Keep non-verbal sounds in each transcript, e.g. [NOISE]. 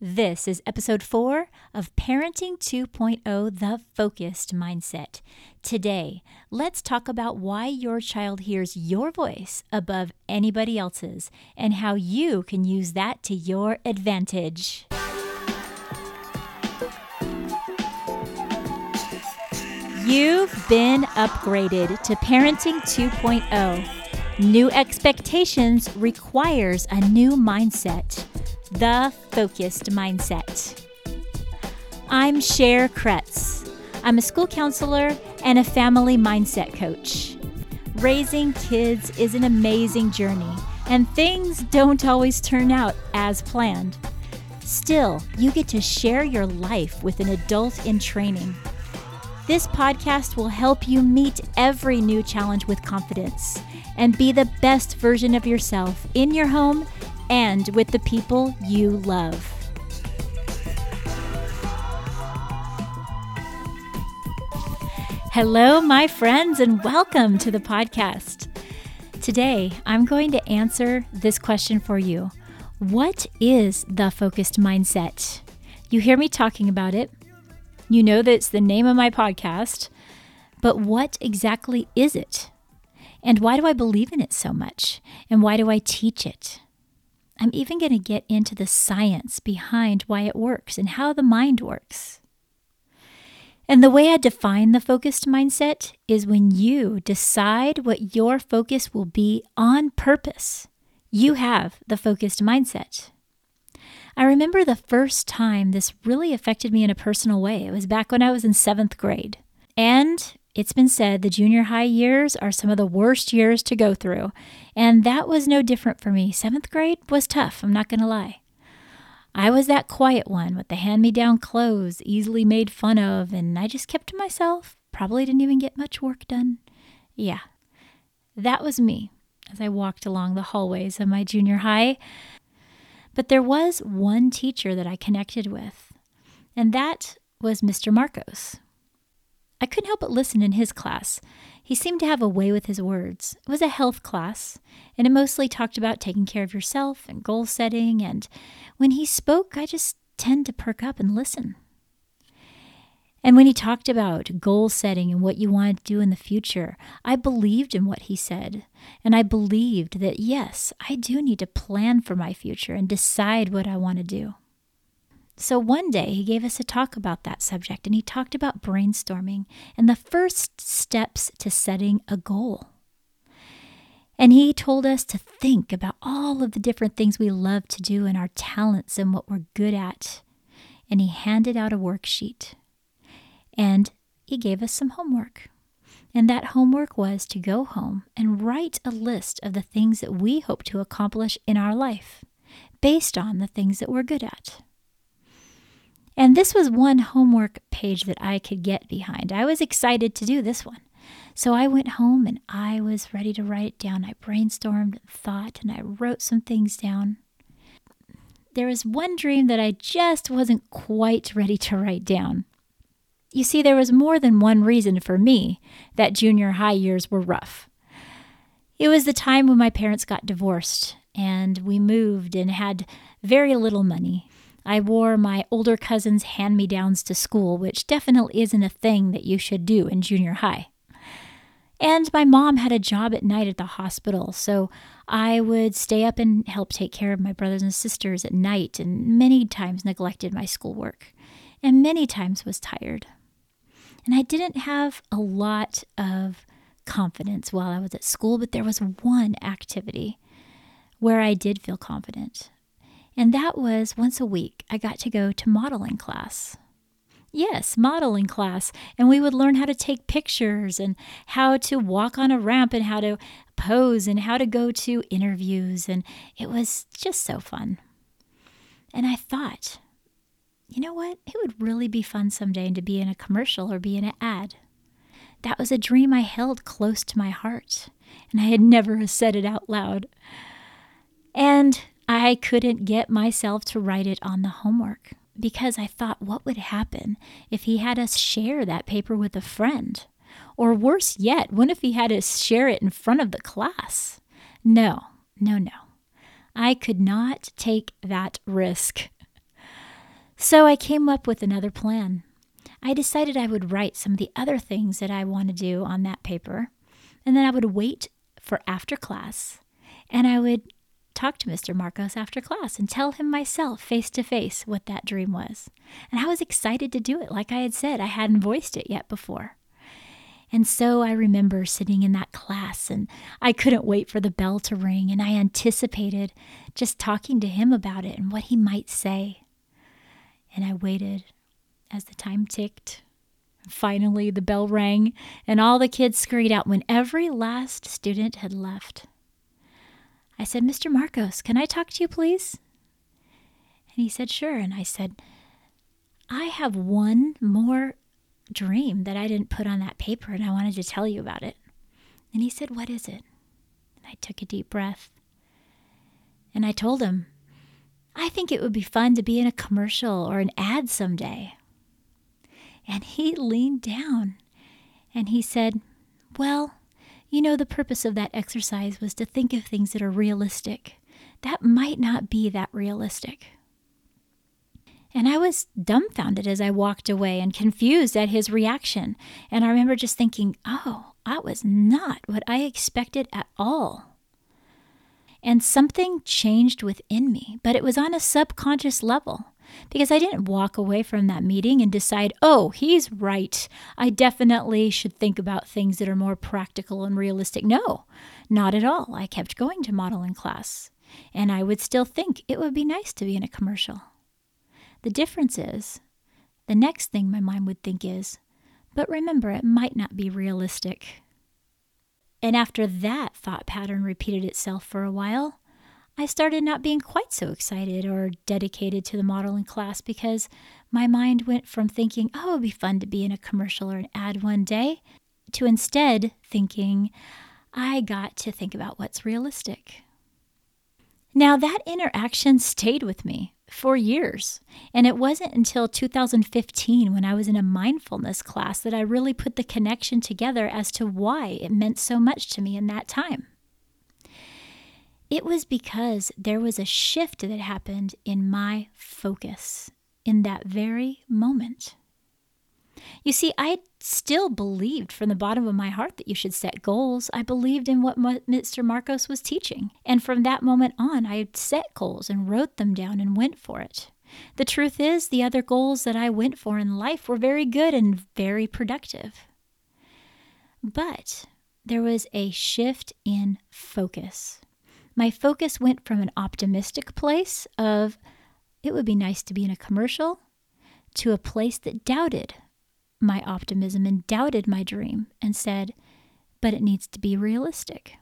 This is episode four of Parenting 2.0 The Focused Mindset. Today, let's talk about why your child hears your voice above anybody else's and how you can use that to your advantage. You've been upgraded to Parenting 2.0. New expectations requires a new mindset the Focused Mindset. I'm Cher Kretz. I'm a school counselor and a family mindset coach. Raising kids is an amazing journey, and things don't always turn out as planned. Still, you get to share your life with an adult in training. This podcast will help you meet every new challenge with confidence and be the best version of yourself in your home and with the people you love. Hello, my friends, and welcome to the podcast. Today, I'm going to answer this question for you What is the focused mindset? You hear me talking about it. You know that it's the name of my podcast. But what exactly is it? And why do I believe in it so much? And why do I teach it? I'm even going to get into the science behind why it works and how the mind works. And the way I define the focused mindset is when you decide what your focus will be on purpose. You have the focused mindset. I remember the first time this really affected me in a personal way. It was back when I was in seventh grade. And it's been said the junior high years are some of the worst years to go through, and that was no different for me. Seventh grade was tough, I'm not going to lie. I was that quiet one with the hand me down clothes, easily made fun of, and I just kept to myself. Probably didn't even get much work done. Yeah, that was me as I walked along the hallways of my junior high. But there was one teacher that I connected with, and that was Mr. Marcos. I couldn't help but listen in his class. He seemed to have a way with his words. It was a health class, and it mostly talked about taking care of yourself and goal setting. And when he spoke, I just tend to perk up and listen. And when he talked about goal setting and what you wanted to do in the future, I believed in what he said. And I believed that, yes, I do need to plan for my future and decide what I want to do. So one day he gave us a talk about that subject and he talked about brainstorming and the first steps to setting a goal. And he told us to think about all of the different things we love to do and our talents and what we're good at. And he handed out a worksheet. And he gave us some homework. And that homework was to go home and write a list of the things that we hope to accomplish in our life based on the things that we're good at. And this was one homework page that I could get behind. I was excited to do this one. So I went home and I was ready to write it down. I brainstormed and thought and I wrote some things down. There was one dream that I just wasn't quite ready to write down. You see, there was more than one reason for me that junior high years were rough. It was the time when my parents got divorced and we moved and had very little money. I wore my older cousin's hand me downs to school, which definitely isn't a thing that you should do in junior high. And my mom had a job at night at the hospital, so I would stay up and help take care of my brothers and sisters at night, and many times neglected my schoolwork, and many times was tired. And I didn't have a lot of confidence while I was at school, but there was one activity where I did feel confident. And that was once a week, I got to go to modeling class. Yes, modeling class. And we would learn how to take pictures and how to walk on a ramp and how to pose and how to go to interviews. And it was just so fun. And I thought, you know what? It would really be fun someday to be in a commercial or be in an ad. That was a dream I held close to my heart, and I had never [LAUGHS] said it out loud. And I couldn't get myself to write it on the homework because I thought, what would happen if he had us share that paper with a friend? Or worse yet, what if he had us share it in front of the class? No, no, no. I could not take that risk. So I came up with another plan. I decided I would write some of the other things that I want to do on that paper, and then I would wait for after class, and I would talk to Mr. Marcos after class and tell him myself face to face what that dream was. And I was excited to do it. Like I had said, I hadn't voiced it yet before. And so I remember sitting in that class and I couldn't wait for the bell to ring and I anticipated just talking to him about it and what he might say. And I waited as the time ticked. Finally, the bell rang and all the kids scurried out when every last student had left. I said, Mr. Marcos, can I talk to you, please? And he said, Sure. And I said, I have one more dream that I didn't put on that paper, and I wanted to tell you about it. And he said, What is it? And I took a deep breath. And I told him, I think it would be fun to be in a commercial or an ad someday. And he leaned down and he said, Well, you know, the purpose of that exercise was to think of things that are realistic. That might not be that realistic. And I was dumbfounded as I walked away and confused at his reaction. And I remember just thinking, oh, that was not what I expected at all. And something changed within me, but it was on a subconscious level because I didn't walk away from that meeting and decide, oh, he's right. I definitely should think about things that are more practical and realistic. No, not at all. I kept going to modeling class, and I would still think it would be nice to be in a commercial. The difference is, the next thing my mind would think is, but remember, it might not be realistic. And after that thought pattern repeated itself for a while, I started not being quite so excited or dedicated to the modeling class because my mind went from thinking, oh, it would be fun to be in a commercial or an ad one day, to instead thinking, I got to think about what's realistic. Now, that interaction stayed with me for years. And it wasn't until 2015 when I was in a mindfulness class that I really put the connection together as to why it meant so much to me in that time. It was because there was a shift that happened in my focus in that very moment. You see, I still believed from the bottom of my heart that you should set goals. I believed in what Mr. Marcos was teaching. And from that moment on, I set goals and wrote them down and went for it. The truth is, the other goals that I went for in life were very good and very productive. But there was a shift in focus my focus went from an optimistic place of it would be nice to be in a commercial to a place that doubted my optimism and doubted my dream and said, but it needs to be realistic.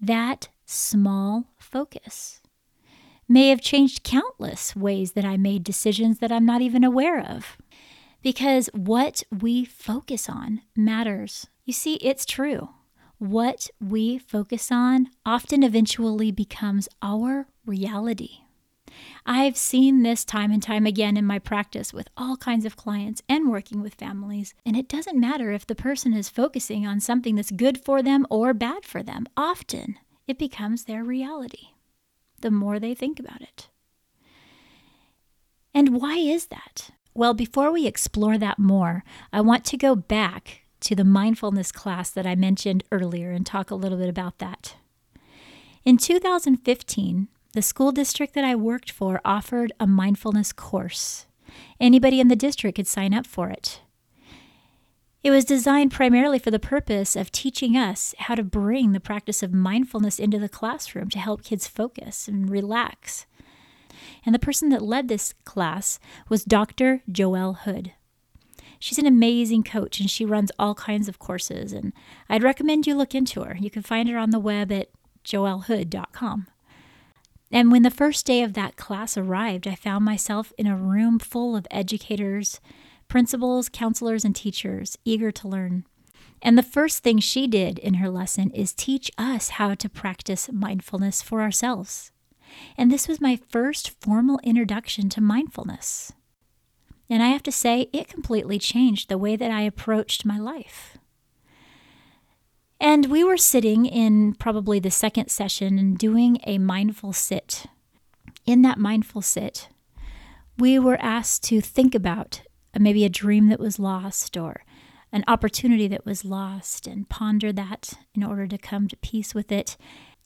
That small focus may have changed countless ways that I made decisions that I'm not even aware of. Because what we focus on matters. You see, it's true what we focus on often eventually becomes our reality. I've seen this time and time again in my practice with all kinds of clients and working with families. And it doesn't matter if the person is focusing on something that's good for them or bad for them, often it becomes their reality the more they think about it. And why is that? Well, before we explore that more, I want to go back to the mindfulness class that I mentioned earlier and talk a little bit about that. In 2015, the school district that I worked for offered a mindfulness course. Anybody in the district could sign up for it. It was designed primarily for the purpose of teaching us how to bring the practice of mindfulness into the classroom to help kids focus and relax. And the person that led this class was Dr. Joelle Hood she's an amazing coach and she runs all kinds of courses. And I'd recommend you look into her. You can find her on the web at joellehood.com. And when the first day of that class arrived, I found myself in a room full of educators, principals, counselors, and teachers eager to learn. And the first thing she did in her lesson is teach us how to practice mindfulness for ourselves. And this was my first formal introduction to mindfulness. And I have to say, it completely changed the way that I approached my life. And we were sitting in probably the second session and doing a mindful sit. In that mindful sit, we were asked to think about uh, maybe a dream that was lost or an opportunity that was lost and ponder that in order to come to peace with it.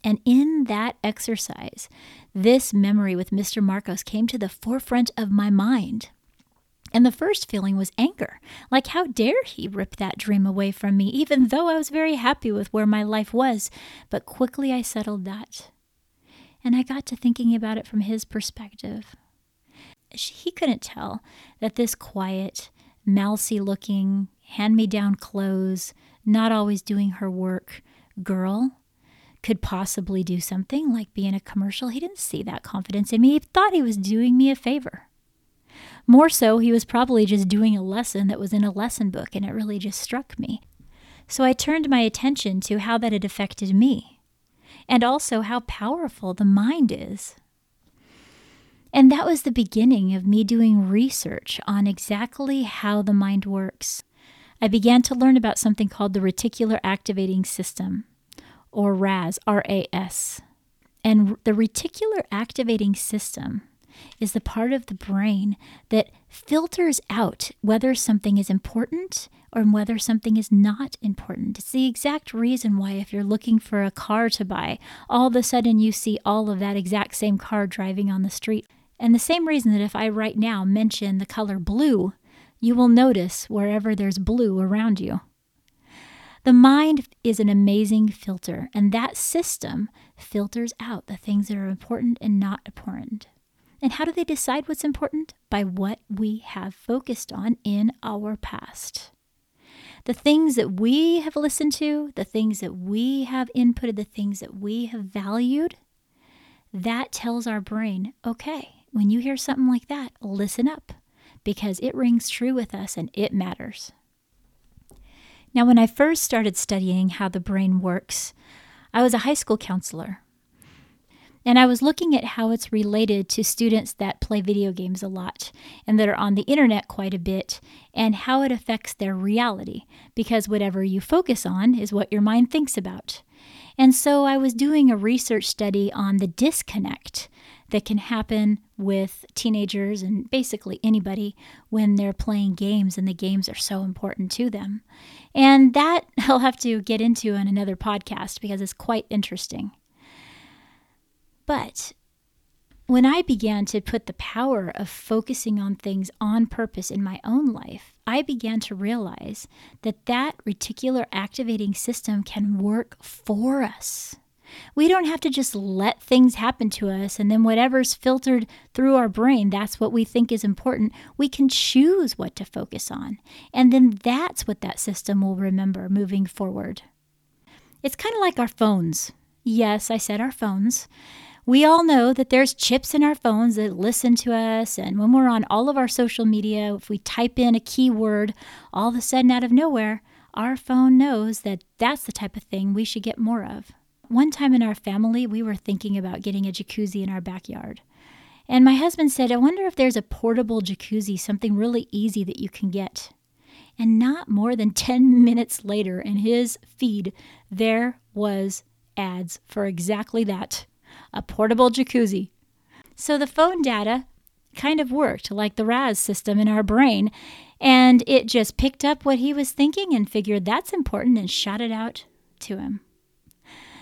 And in that exercise, this memory with Mr. Marcos came to the forefront of my mind. And the first feeling was anger. Like, how dare he rip that dream away from me, even though I was very happy with where my life was. But quickly I settled that. And I got to thinking about it from his perspective. He couldn't tell that this quiet, mousy looking, hand me down clothes, not always doing her work girl could possibly do something like be in a commercial. He didn't see that confidence in me. He thought he was doing me a favor. More so, he was probably just doing a lesson that was in a lesson book, and it really just struck me. So I turned my attention to how that had affected me, and also how powerful the mind is. And that was the beginning of me doing research on exactly how the mind works. I began to learn about something called the reticular activating system, or RAS, R A S. And the reticular activating system is the part of the brain that filters out whether something is important or whether something is not important. It's the exact reason why, if you're looking for a car to buy, all of a sudden you see all of that exact same car driving on the street. And the same reason that if I right now mention the color blue, you will notice wherever there's blue around you. The mind is an amazing filter, and that system filters out the things that are important and not important. And how do they decide what's important? By what we have focused on in our past. The things that we have listened to, the things that we have inputted, the things that we have valued, that tells our brain, okay, when you hear something like that, listen up because it rings true with us and it matters. Now, when I first started studying how the brain works, I was a high school counselor. And I was looking at how it's related to students that play video games a lot and that are on the internet quite a bit, and how it affects their reality, because whatever you focus on is what your mind thinks about. And so I was doing a research study on the disconnect that can happen with teenagers and basically anybody when they're playing games and the games are so important to them. And that [LAUGHS] I'll have to get into in another podcast because it's quite interesting. But when I began to put the power of focusing on things on purpose in my own life, I began to realize that that reticular activating system can work for us. We don't have to just let things happen to us and then whatever's filtered through our brain, that's what we think is important. We can choose what to focus on. And then that's what that system will remember moving forward. It's kind of like our phones. Yes, I said our phones. We all know that there's chips in our phones that listen to us, and when we're on all of our social media, if we type in a keyword, all of a sudden out of nowhere, our phone knows that that's the type of thing we should get more of. One time in our family, we were thinking about getting a jacuzzi in our backyard. And my husband said, I wonder if there's a portable jacuzzi, something really easy that you can get. And not more than [LAUGHS] 10 minutes later, in his feed, there was ads for exactly that a portable jacuzzi. So the phone data kind of worked like the RAS system in our brain, and it just picked up what he was thinking and figured that's important and shot it out to him.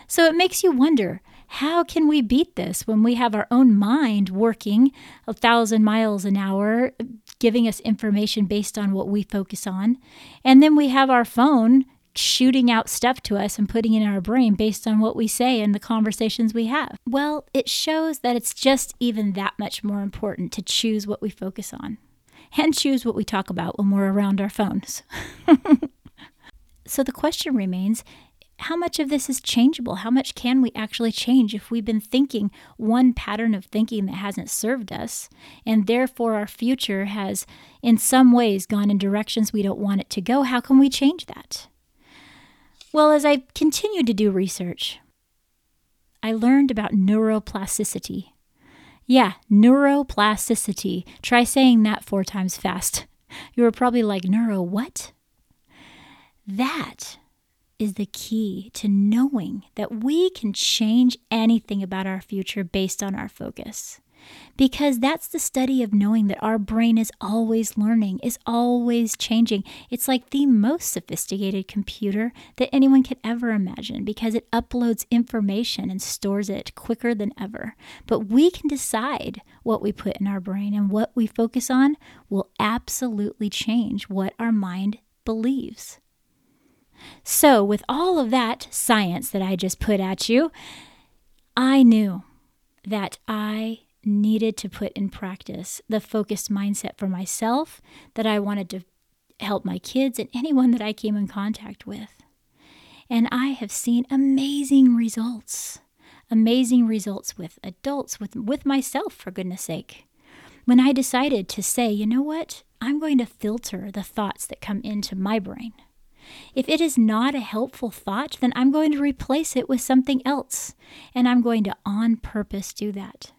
So it makes you wonder how can we beat this when we have our own mind working a thousand miles an hour, giving us information based on what we focus on? And then we have our phone shooting out stuff to us and putting in our brain based on what we say and the conversations we have. Well, it shows that it's just even that much more important to choose what we focus on and choose what we talk about when we're around our phones. [LAUGHS] so the question remains how much of this is changeable? How much can we actually change if we've been thinking one pattern of thinking that hasn't served us, and therefore our future has, in some ways, gone in directions we don't want it to go? How can we change that? Well, as I continued to do research, I learned about neuroplasticity. Yeah, neuroplasticity. Try saying that four times fast. You were probably like, neuro what? That is the key to knowing that we can change anything about our future based on our focus. Because that's the study of knowing that our brain is always learning, is always changing. It's like the most sophisticated computer that anyone could ever imagine because it uploads information and stores it quicker than ever. But we can decide what we put in our brain, and what we focus on will absolutely change what our mind believes. So, with all of that science that I just put at you, I knew that I needed to put in practice the focused mindset for myself that I wanted to help my kids and anyone that I came in contact with. And I have seen amazing results. Amazing results with adults, with, with myself, for goodness sake. When I decided to say, you know what, I'm going to filter the thoughts that come into my brain. If it is not a helpful thought, then I'm going to replace it with something else. And I'm going to on purpose do that.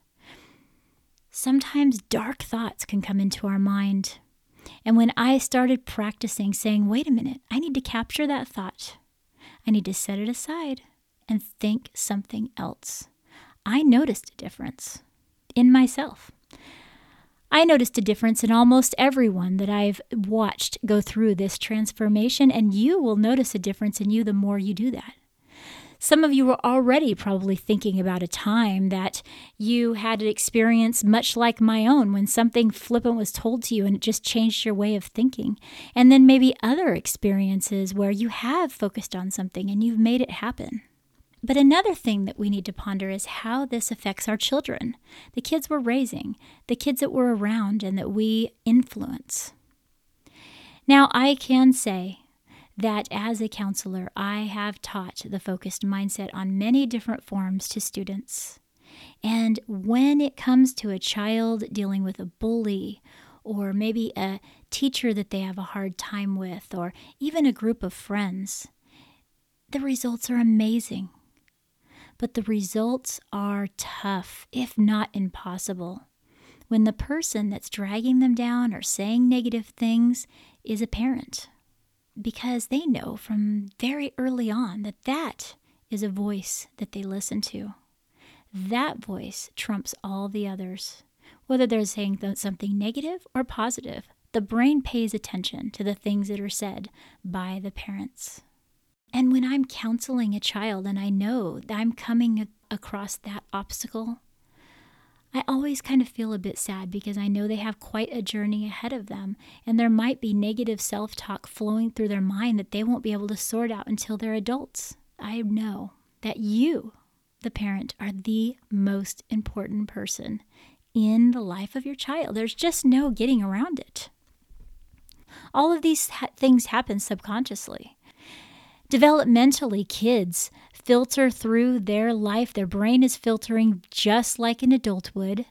Sometimes dark thoughts can come into our mind. And when I started practicing saying, wait a minute, I need to capture that thought, I need to set it aside and think something else, I noticed a difference in myself. I noticed a difference in almost everyone that I've watched go through this transformation, and you will notice a difference in you the more you do that. Some of you were already probably thinking about a time that you had an experience much like my own when something flippant was told to you and it just changed your way of thinking. And then maybe other experiences where you have focused on something and you've made it happen. But another thing that we need to ponder is how this affects our children, the kids we're raising, the kids that we're around and that we influence. Now, I can say that as a counselor, I have taught the focused mindset on many different forms to students. And when it comes to a child dealing with a bully, or maybe a teacher that they have a hard time with, or even a group of friends, the results are amazing but the results are tough, if not impossible. When the person that's dragging them down or saying negative things is a parent, because they know from very early on that that is a voice that they listen to. That voice trumps all the others. Whether they're saying something negative or positive, the brain pays attention to the things that are said by the parents. And when I'm counseling a child and I know that I'm coming across that obstacle, I always kind of feel a bit sad because I know they have quite a journey ahead of them, and there might be negative self talk flowing through their mind that they won't be able to sort out until they're adults. I know that you, the parent, are the most important person in the life of your child. There's just no getting around it. All of these ha- things happen subconsciously. Developmentally, kids filter through their life. Their brain is filtering just like an adult would.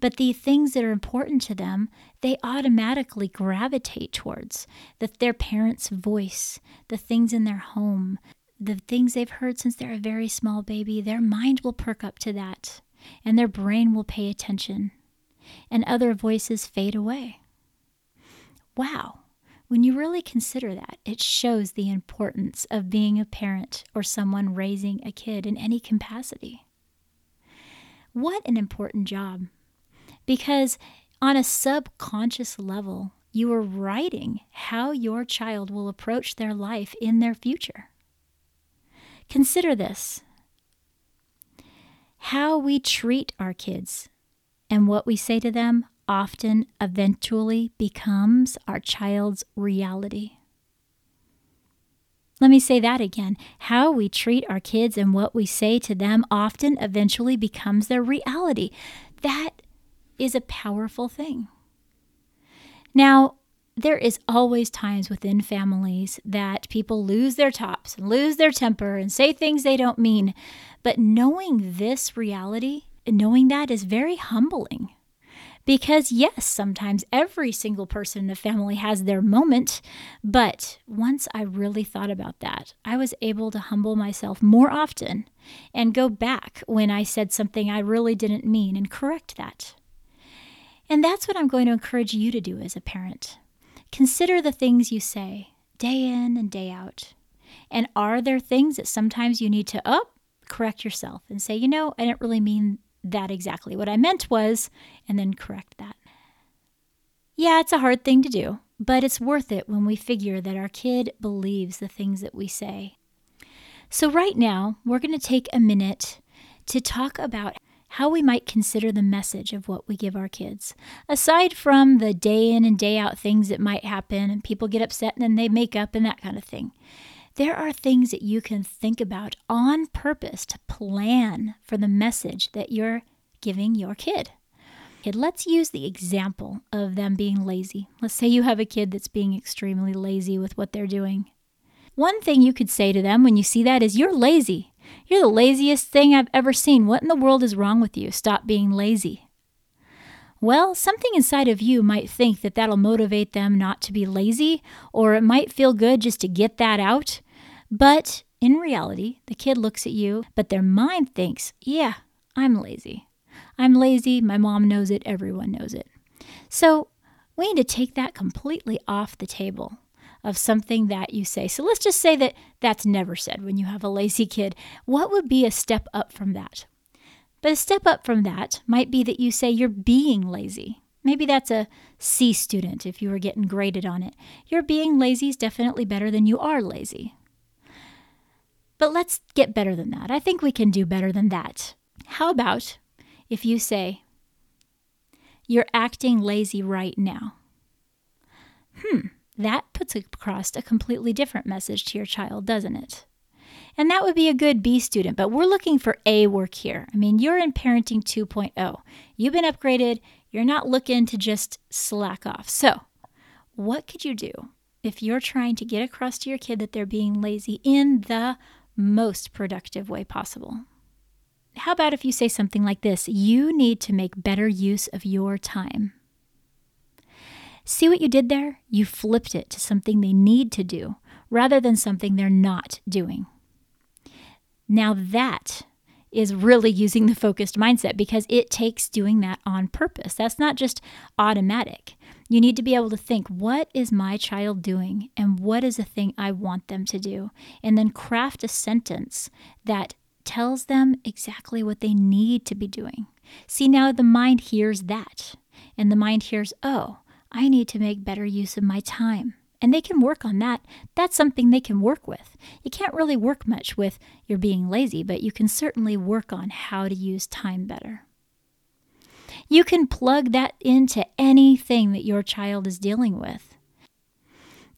But the things that are important to them, they automatically gravitate towards the, their parents' voice, the things in their home, the things they've heard since they're a very small baby. Their mind will perk up to that, and their brain will pay attention, and other voices fade away. Wow, when you really consider that, it shows the importance of being a parent or someone raising a kid in any capacity. What an important job! Because on a subconscious level, you are writing how your child will approach their life in their future. Consider this how we treat our kids and what we say to them often eventually becomes our child's reality. Let me say that again. How we treat our kids and what we say to them often eventually becomes their reality. That is a powerful thing. Now, there is always times within families that people lose their tops and lose their temper and say things they don't mean. But knowing this reality, knowing that is very humbling. Because, yes, sometimes every single person in a family has their moment. But once I really thought about that, I was able to humble myself more often and go back when I said something I really didn't mean and correct that. And that's what I'm going to encourage you to do as a parent. Consider the things you say day in and day out. And are there things that sometimes you need to up, correct yourself and say, you know, I didn't really mean that exactly. What I meant was, and then correct that. Yeah, it's a hard thing to do, but it's worth it when we figure that our kid believes the things that we say. So, right now, we're going to take a minute to talk about how we might consider the message of what we give our kids. Aside from the day in and day out things that might happen and people get upset and then they make up and that kind of thing, there are things that you can think about on purpose to plan for the message that you're giving your kid. Kid, let's use the example of them being lazy. Let's say you have a kid that's being extremely lazy with what they're doing. One thing you could say to them when you see that is, You're lazy. You're the laziest thing I've ever seen. What in the world is wrong with you? Stop being lazy. Well, something inside of you might think that that'll motivate them not to be lazy, or it might feel good just to get that out. But in reality, the kid looks at you, but their mind thinks, yeah, I'm lazy. I'm lazy. My mom knows it. Everyone knows it. So we need to take that completely off the table of something that you say. So let's just say that that's never said when you have a lazy kid. What would be a step up from that? But a step up from that might be that you say you're being lazy. Maybe that's a C student if you were getting graded on it. Your being lazy is definitely better than you are lazy. But let's get better than that. I think we can do better than that. How about if you say, You're acting lazy right now? Hmm, that puts across a completely different message to your child, doesn't it? And that would be a good B student, but we're looking for A work here. I mean, you're in Parenting 2.0. You've been upgraded. You're not looking to just slack off. So, what could you do if you're trying to get across to your kid that they're being lazy in the most productive way possible? How about if you say something like this You need to make better use of your time. See what you did there? You flipped it to something they need to do rather than something they're not doing. Now, that is really using the focused mindset because it takes doing that on purpose. That's not just automatic. You need to be able to think, what is my child doing and what is the thing I want them to do? And then craft a sentence that tells them exactly what they need to be doing. See, now the mind hears that, and the mind hears, oh, I need to make better use of my time. And they can work on that. That's something they can work with. You can't really work much with your being lazy, but you can certainly work on how to use time better. You can plug that into anything that your child is dealing with.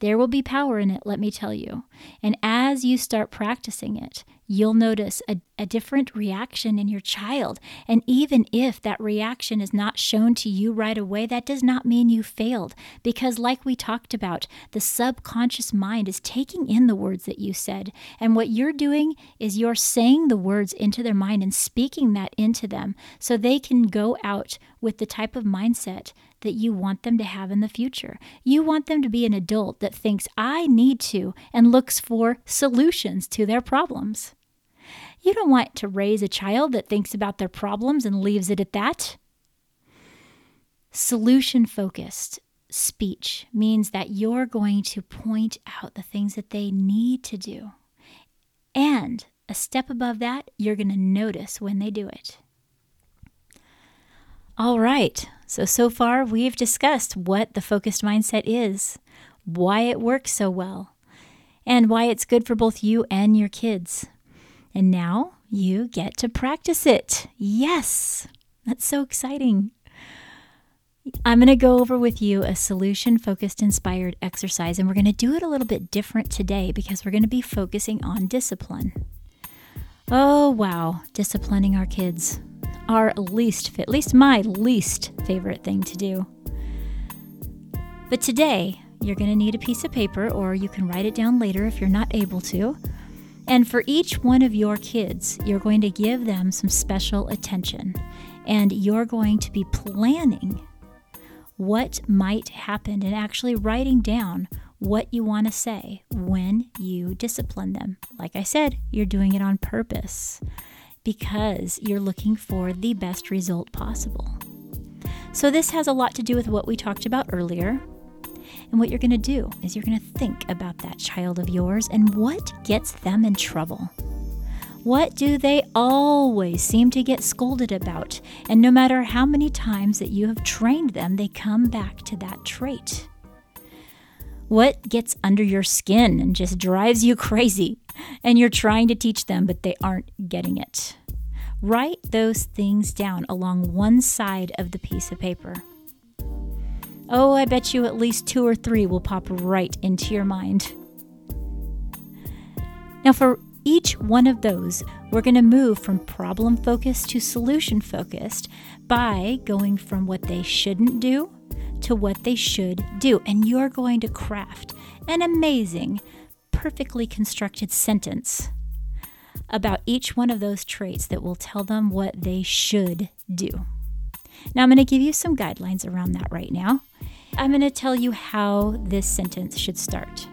There will be power in it, let me tell you. And as you start practicing it, you'll notice a, a different reaction in your child. And even if that reaction is not shown to you right away, that does not mean you failed. Because, like we talked about, the subconscious mind is taking in the words that you said. And what you're doing is you're saying the words into their mind and speaking that into them so they can go out with the type of mindset that you want them to have in the future. You want them to be an adult that thinks, I need to, and looks for solutions to their problems. You don't want to raise a child that thinks about their problems and leaves it at that. Solution focused speech means that you're going to point out the things that they need to do. And a step above that, you're going to notice when they do it. All right, so so far we've discussed what the focused mindset is, why it works so well, and why it's good for both you and your kids. And now you get to practice it. Yes, that's so exciting. I'm going to go over with you a solution focused inspired exercise, and we're going to do it a little bit different today because we're going to be focusing on discipline. Oh, wow, disciplining our kids our least, at least my least favorite thing to do. But today, you're going to need a piece of paper, or you can write it down later if you're not able to. And for each one of your kids, you're going to give them some special attention. And you're going to be planning what might happen and actually writing down what you want to say when you discipline them. Like I said, you're doing it on purpose because you're looking for the best result possible. So, this has a lot to do with what we talked about earlier. And what you're going to do is you're going to think about that child of yours and what gets them in trouble. What do they always seem to get scolded about? And no matter how many times that you have trained them, they come back to that trait. What gets under your skin and just drives you [LAUGHS] crazy? And you're trying to teach them, but they aren't getting it. Write those things down along one side of the piece of paper. Oh, I bet you at least two or three will pop right into your mind. Now, for each one of those, we're going to move from problem focused to solution focused by going from what they shouldn't do to what they should do. And you're going to craft an amazing, perfectly constructed sentence about each one of those traits that will tell them what they should do. Now, I'm going to give you some guidelines around that right now. I'm going to tell you how this sentence should start.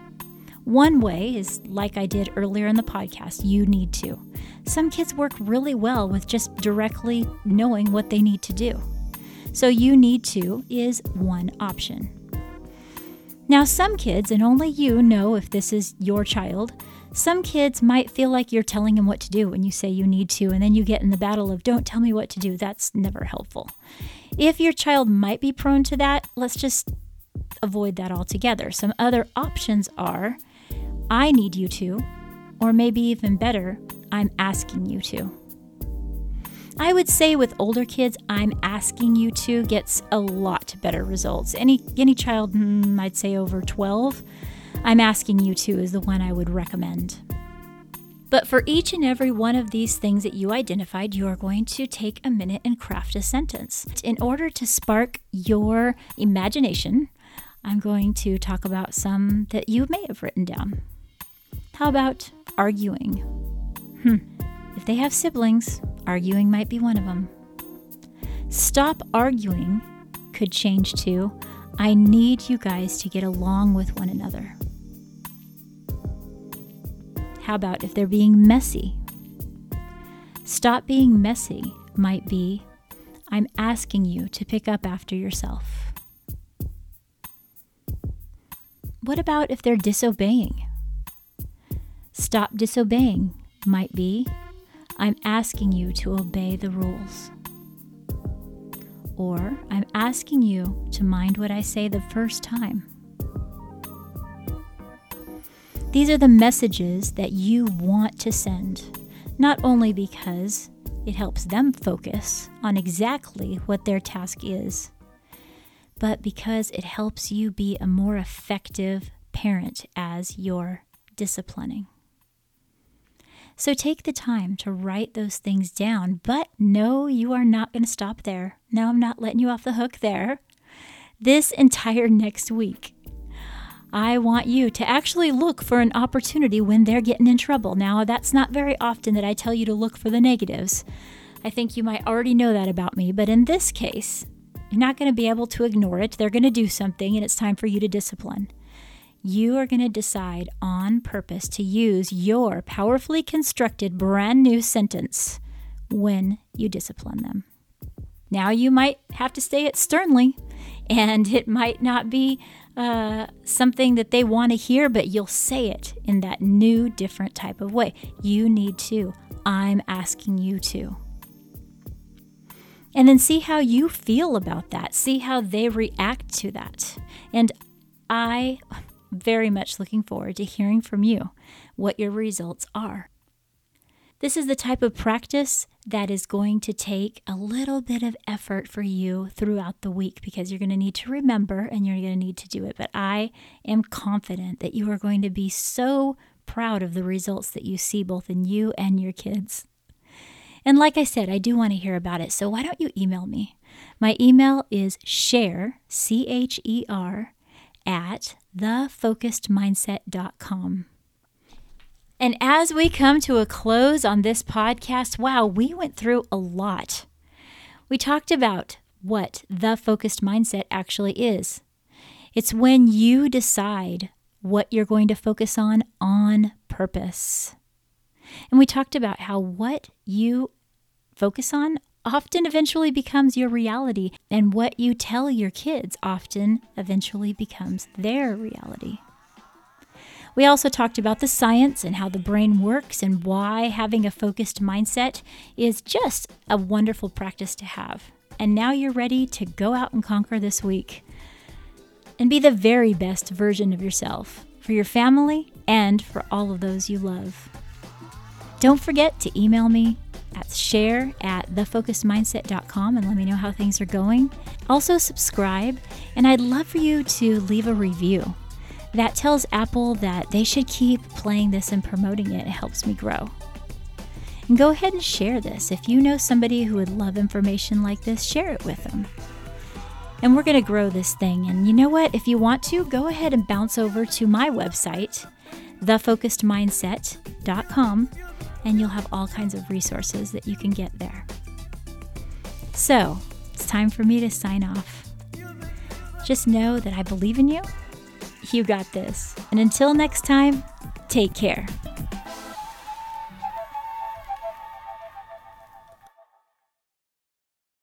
One way is like I did earlier in the podcast, you need to. Some kids work really well with just directly knowing what they need to do. So, you need to is one option. Now, some kids, and only you know if this is your child, some kids might feel like you're telling them what to do when you say you need to, and then you get in the battle of don't tell me what to do. That's never helpful. If your child might be prone to that, let's just avoid that altogether. Some other options are I need you to, or maybe even better, I'm asking you to. I would say with older kids, I'm asking you to gets a lot better results. Any any child, mm, I'd say over 12, I'm asking you to is the one I would recommend. But for each and every one of these things that you identified, you are going to take a minute and craft a sentence. In order to spark your imagination, I'm going to talk about some that you may have written down. How about arguing? Hmm. If they have siblings, arguing might be one of them. Stop arguing could change to I need you guys to get along with one another. How about if they're being messy? Stop being messy might be I'm asking you to pick up after yourself. What about if they're disobeying? Stop disobeying might be I'm asking you to obey the rules. Or I'm asking you to mind what I say the first time. These are the messages that you want to send, not only because it helps them focus on exactly what their task is, but because it helps you be a more effective parent as you're disciplining. So take the time to write those things down. But no, you are not going to stop there. No, I'm not letting you off the hook there. This entire next week, I want you to actually look for an opportunity when they're getting in trouble. Now, that's not very often that I tell you to look for the negatives. I think you might already know that about me, but in this case, you're not going to be able to ignore it. They're going to do something, and it's time for you to discipline you are going to decide on purpose to use your powerfully constructed brand new sentence when you discipline them. Now, you might have to say it sternly, and it might not be uh, something that they want to hear, but you'll say it in that new, different type of way. You need to. I'm asking you to. And then see how you feel about that. See how they react to that. And I very much looking forward to hearing from you what your results are. This is the type of practice that is going to take a little bit of effort for you throughout the week because you're going to need to remember and you're going to need to do it. But I am confident that you are going to be so proud of the results that you see both in you and your kids. And like I said, I do want to hear about it. So why don't you email me? My email is Cher, C H E R, at thefocusedmindset.com. And as we come to a close on this podcast, wow, we went through a lot. We talked about what the focused mindset actually is. It's when you decide what you're going to focus on on purpose. And we talked about how what you focus on often eventually becomes your reality, and what you tell your kids often eventually becomes their reality. We also talked about the science and how the brain works and why having a focused mindset is just a wonderful practice to have. And now you're ready to go out and conquer this week and be the very best version of yourself for your family and for all of those you love. Don't forget to email me at Cher at thefocusedmindset.com and let me know how things are going. Also, subscribe, and I'd love for you to leave a review. That tells Apple that they should keep playing this and promoting it. It helps me grow. And go ahead and share this. If you know somebody who would love information like this, share it with them. And we're going to grow this thing. And you know what? If you want to, go ahead and bounce over to my website, thefocusedmindset.com, and you'll have all kinds of resources that you can get there. So, it's time for me to sign off. Just know that I believe in you. You got this. And until next time, take care.